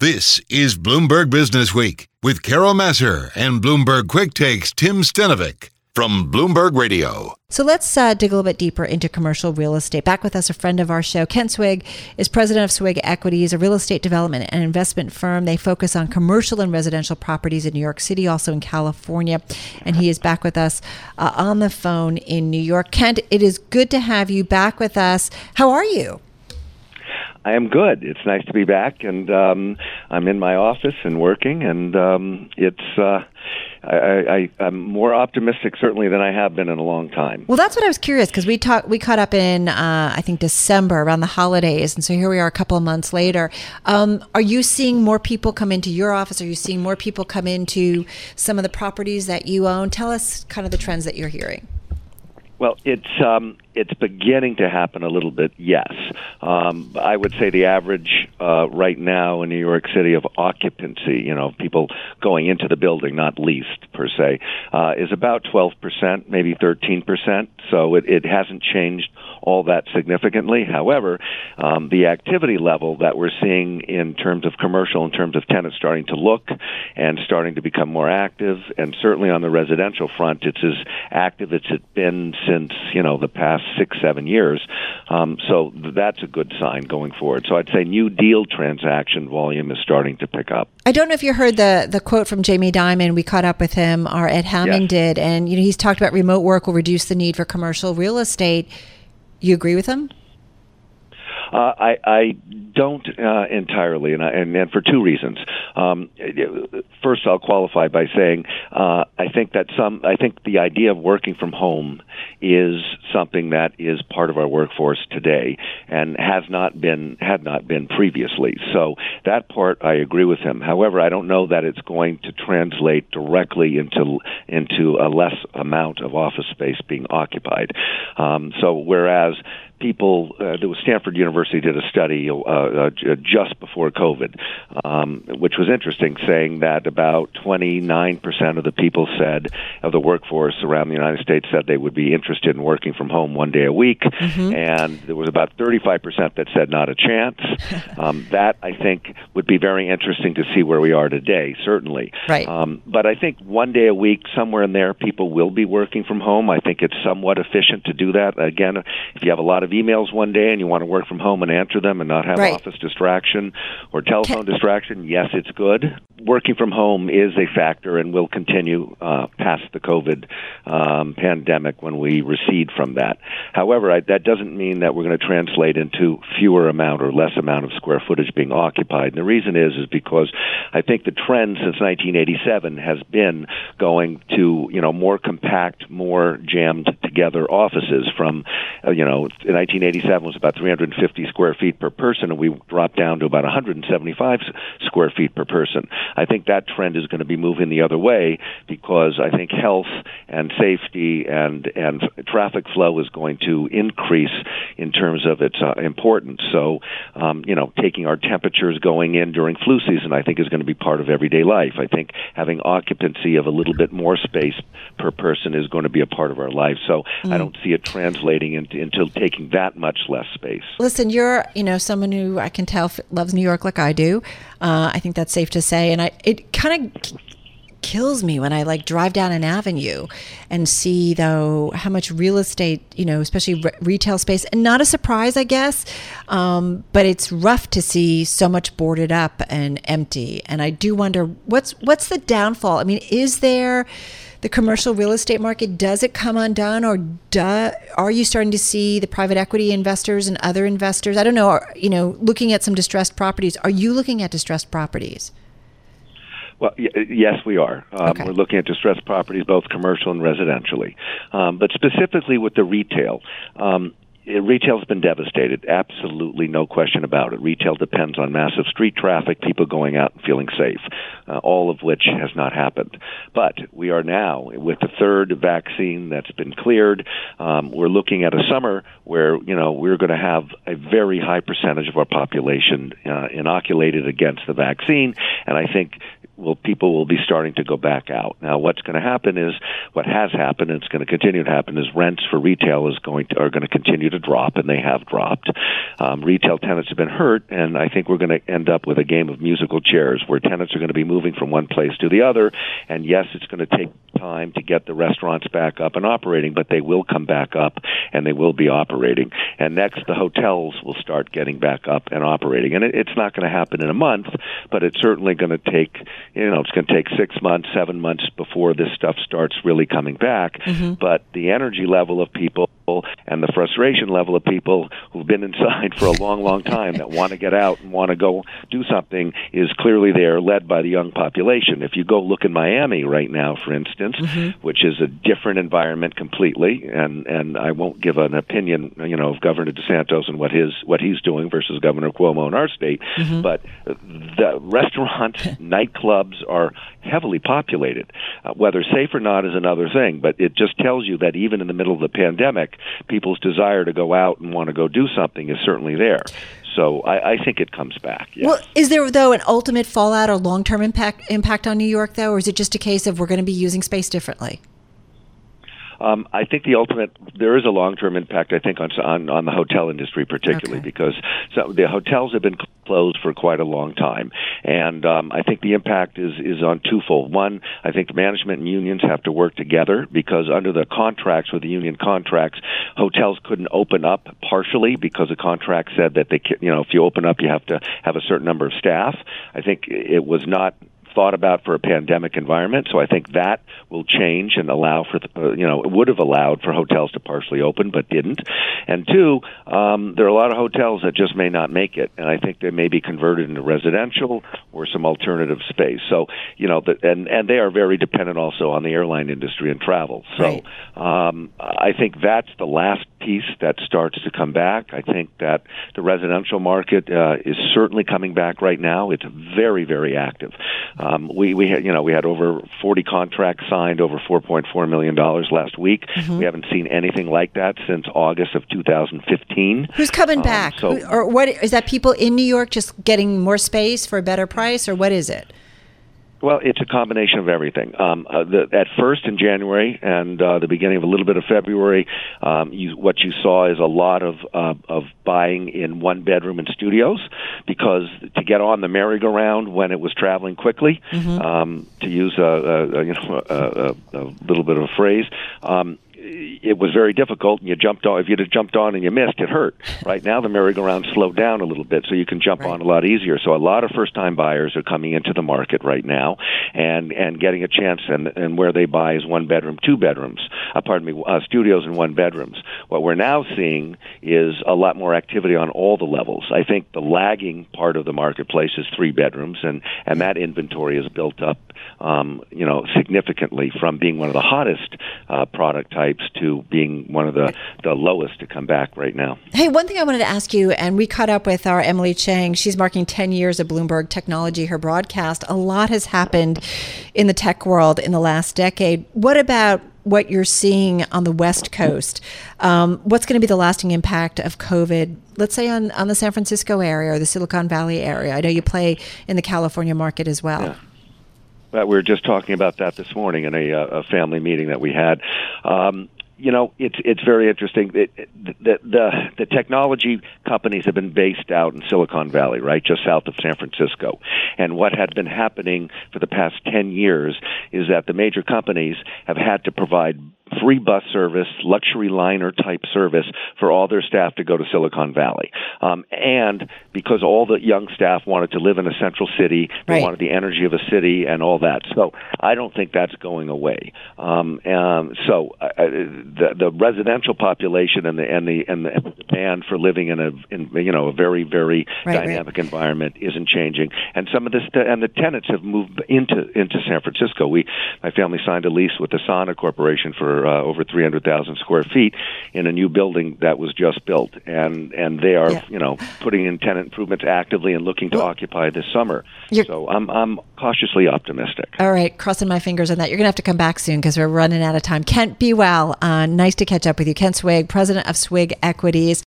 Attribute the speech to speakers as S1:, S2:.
S1: This is Bloomberg Business Week with Carol Massar and Bloomberg Quick Takes Tim Stenovec from Bloomberg Radio.
S2: So let's uh, dig a little bit deeper into commercial real estate. Back with us, a friend of our show, Kent Swig, is president of Swig Equities, a real estate development and investment firm. They focus on commercial and residential properties in New York City, also in California. And he is back with us uh, on the phone in New York. Kent, it is good to have you back with us. How are you?
S3: I am good. It's nice to be back, and um, I'm in my office and working, and um, it's. Uh, I, I, I'm more optimistic certainly than I have been in a long time.
S2: Well, that's what I was curious because we talked, we caught up in uh, I think December around the holidays, and so here we are a couple of months later. Um, are you seeing more people come into your office? Are you seeing more people come into some of the properties that you own? Tell us kind of the trends that you're hearing.
S3: Well, it's um, it's beginning to happen a little bit. Yes, um, I would say the average uh, right now in New York City of occupancy, you know, people going into the building, not leased per se, uh, is about twelve percent, maybe thirteen percent. So it, it hasn't changed all that significantly. However, um, the activity level that we're seeing in terms of commercial, in terms of tenants starting to look and starting to become more active, and certainly on the residential front, it's as active as it's been since you know the past six, seven years. Um, so that's a good sign going forward. So I'd say new deal transaction volume is starting to pick up.
S2: I don't know if you heard the the quote from Jamie Dimon. We caught up with him, our Ed Hammond yes. did, and you know he's talked about remote work will reduce the need for commercial real estate. You agree with him?
S3: Uh, I, I don't uh, entirely, and, I, and, and for two reasons. Um, first, I'll qualify by saying uh, I think that some I think the idea of working from home is something that is part of our workforce today and has not been had not been previously. So that part I agree with him. However, I don't know that it's going to translate directly into into a less amount of office space being occupied. Um, so whereas people, uh, there was Stanford University did a study uh, uh, just before COVID, um, which was interesting, saying that about 29% of the people said, of the workforce around the United States said they would be interested in working from home one day a week, mm-hmm. and there was about 35% that said not a chance. um, that, I think, would be very interesting to see where we are today, certainly.
S2: Right.
S3: Um, but I think one day a week, somewhere in there, people will be working from home. I think it's somewhat efficient to do that. Again, if you have a lot of of emails one day and you want to work from home and answer them and not have
S2: right.
S3: office distraction or telephone Can- distraction, yes, it's good. Working from home is a factor and will continue uh, past the COVID um, pandemic when we recede from that. However, I, that doesn't mean that we're going to translate into fewer amount or less amount of square footage being occupied. And the reason is is because I think the trend since 1987 has been going to you know more compact, more jammed together offices from uh, you know in 1987 was about 350 square feet per person, and we dropped down to about 175 square feet per person. I think that trend is going to be moving the other way because I think health and safety and and traffic flow is going to increase in terms of its uh, importance. So, um, you know, taking our temperatures going in during flu season, I think is going to be part of everyday life. I think having occupancy of a little bit more space per person is going to be a part of our life. So, mm. I don't see it translating into, into taking that much less space.
S2: Listen, you're you know someone who I can tell loves New York like I do. Uh, I think that's safe to say, and I it kind of kills me when I like drive down an avenue and see though how much real estate, you know, especially re- retail space, and not a surprise, I guess, um, but it's rough to see so much boarded up and empty. And I do wonder what's what's the downfall. I mean, is there the commercial real estate market does it come undone or do, are you starting to see the private equity investors and other investors i don't know are, you know looking at some distressed properties are you looking at distressed properties
S3: well, y- yes, we are. Um,
S2: okay.
S3: We're looking at distressed properties, both commercial and residentially. Um, but specifically with the retail, um, retail's been devastated. Absolutely no question about it. Retail depends on massive street traffic, people going out and feeling safe, uh, all of which has not happened. But we are now with the third vaccine that's been cleared. Um, we're looking at a summer where you know we're going to have a very high percentage of our population uh, inoculated against the vaccine, and I think well, people will be starting to go back out. Now, what's going to happen is what has happened, and it's going to continue to happen, is rents for retail is going to are going to continue to drop, and they have dropped. Um, retail tenants have been hurt, and I think we're going to end up with a game of musical chairs where tenants are going to be moving from one place to the other. And yes, it's going to take time to get the restaurants back up and operating, but they will come back up and they will be operating. And next, the hotels will start getting back up and operating. And it, it's not going to happen in a month, but it's certainly going to take, you know, it's going to take six months, seven months before this stuff starts really coming back. Mm-hmm. But the energy level of people and the frustration level of people who've been inside for a long, long time that want to get out and want to go do something is clearly there, led by the young population. If you go look in Miami right now, for instance, mm-hmm. which is a different environment completely, and and I won't give an opinion, you know, of Governor DeSantis and what his what he's doing versus Governor Cuomo in our state, mm-hmm. but the restaurants, nightclubs are heavily populated. Uh, whether safe or not is another thing, but it just tells you that even in the middle of the pandemic, people's desire to go out and want to go do something is certainly there. So I, I think it comes back. Yes.
S2: Well, is there though an ultimate fallout or long term impact impact on New York though, or is it just a case of we're going to be using space differently?
S3: Um, I think the ultimate there is a long term impact. I think on, on on the hotel industry particularly okay. because so the hotels have been closed for quite a long time, and um, I think the impact is is on twofold. One, I think management and unions have to work together because under the contracts with the union contracts, hotels couldn't open up partially because the contract said that they you know if you open up you have to have a certain number of staff. I think it was not thought about for a pandemic environment. So I think that will change and allow for, uh, you know, it would have allowed for hotels to partially open, but didn't. And two, um, there are a lot of hotels that just may not make it, and I think they may be converted into residential or some alternative space. So, you know, the, and and they are very dependent also on the airline industry and travel. So, right. um, I think that's the last piece that starts to come back. I think that the residential market uh, is certainly coming back right now. It's very, very active. Um, we we had you know we had over 40 contracts signed, over 4.4 million dollars last week. Mm-hmm. We haven't seen anything like that since August of 2015.
S2: Who's coming um, back? So, or what is that? People in New York just getting more space for a better price, or what is it?
S3: Well, it's a combination of everything. Um, uh, the, at first in January and uh, the beginning of a little bit of February, um, you, what you saw is a lot of uh, of buying in one bedroom and studios because to get on the merry-go-round when it was traveling quickly, mm-hmm. um, to use a, a, a you know a, a, a little bit of a phrase. Um, it was very difficult, and you jumped on. If you'd have jumped on and you missed, it hurt. Right now, the merry-go-round slowed down a little bit, so you can jump right. on a lot easier. So a lot of first-time buyers are coming into the market right now, and and getting a chance. And and where they buy is one bedroom, two bedrooms. Uh, pardon me, uh, studios and one bedrooms. What we're now seeing is a lot more activity on all the levels. I think the lagging part of the marketplace is three bedrooms, and and that inventory is built up, um, you know, significantly from being one of the hottest uh, product types to being one of the, the lowest to come back right now.
S2: Hey, one thing I wanted to ask you, and we caught up with our Emily Chang. She's marking 10 years of Bloomberg Technology, her broadcast. A lot has happened in the tech world in the last decade. What about what you're seeing on the West Coast? Um, what's going to be the lasting impact of COVID, let's say on, on the San Francisco area or the Silicon Valley area? I know you play in the California market as well.
S3: Yeah. Well, we were just talking about that this morning in a, a family meeting that we had. Um, you know, it's it's very interesting. It, the, the the technology companies have been based out in Silicon Valley, right, just south of San Francisco. And what had been happening for the past ten years is that the major companies have had to provide free bus service, luxury liner type service for all their staff to go to Silicon Valley. Um, and because all the young staff wanted to live in a central city, they right. wanted the energy of a city and all that. So I don't think that's going away. Um, um, so uh, the, the residential population and the and the and the demand for living in a in you know a very very right, dynamic right. environment isn't changing. And some of this and the tenants have moved into into San Francisco. We my family signed a lease with the Asana Corporation for uh, over 300,000 square feet in a new building that was just built, and and they are yeah. you know putting in tenant improvements actively and looking to well, occupy this summer. So I'm I'm cautiously optimistic.
S2: All right, crossing my fingers on that. You're gonna have to come back soon because we're running out of time. Kent, be well. Uh, nice to catch up with you, Kent Swig, president of Swig Equities.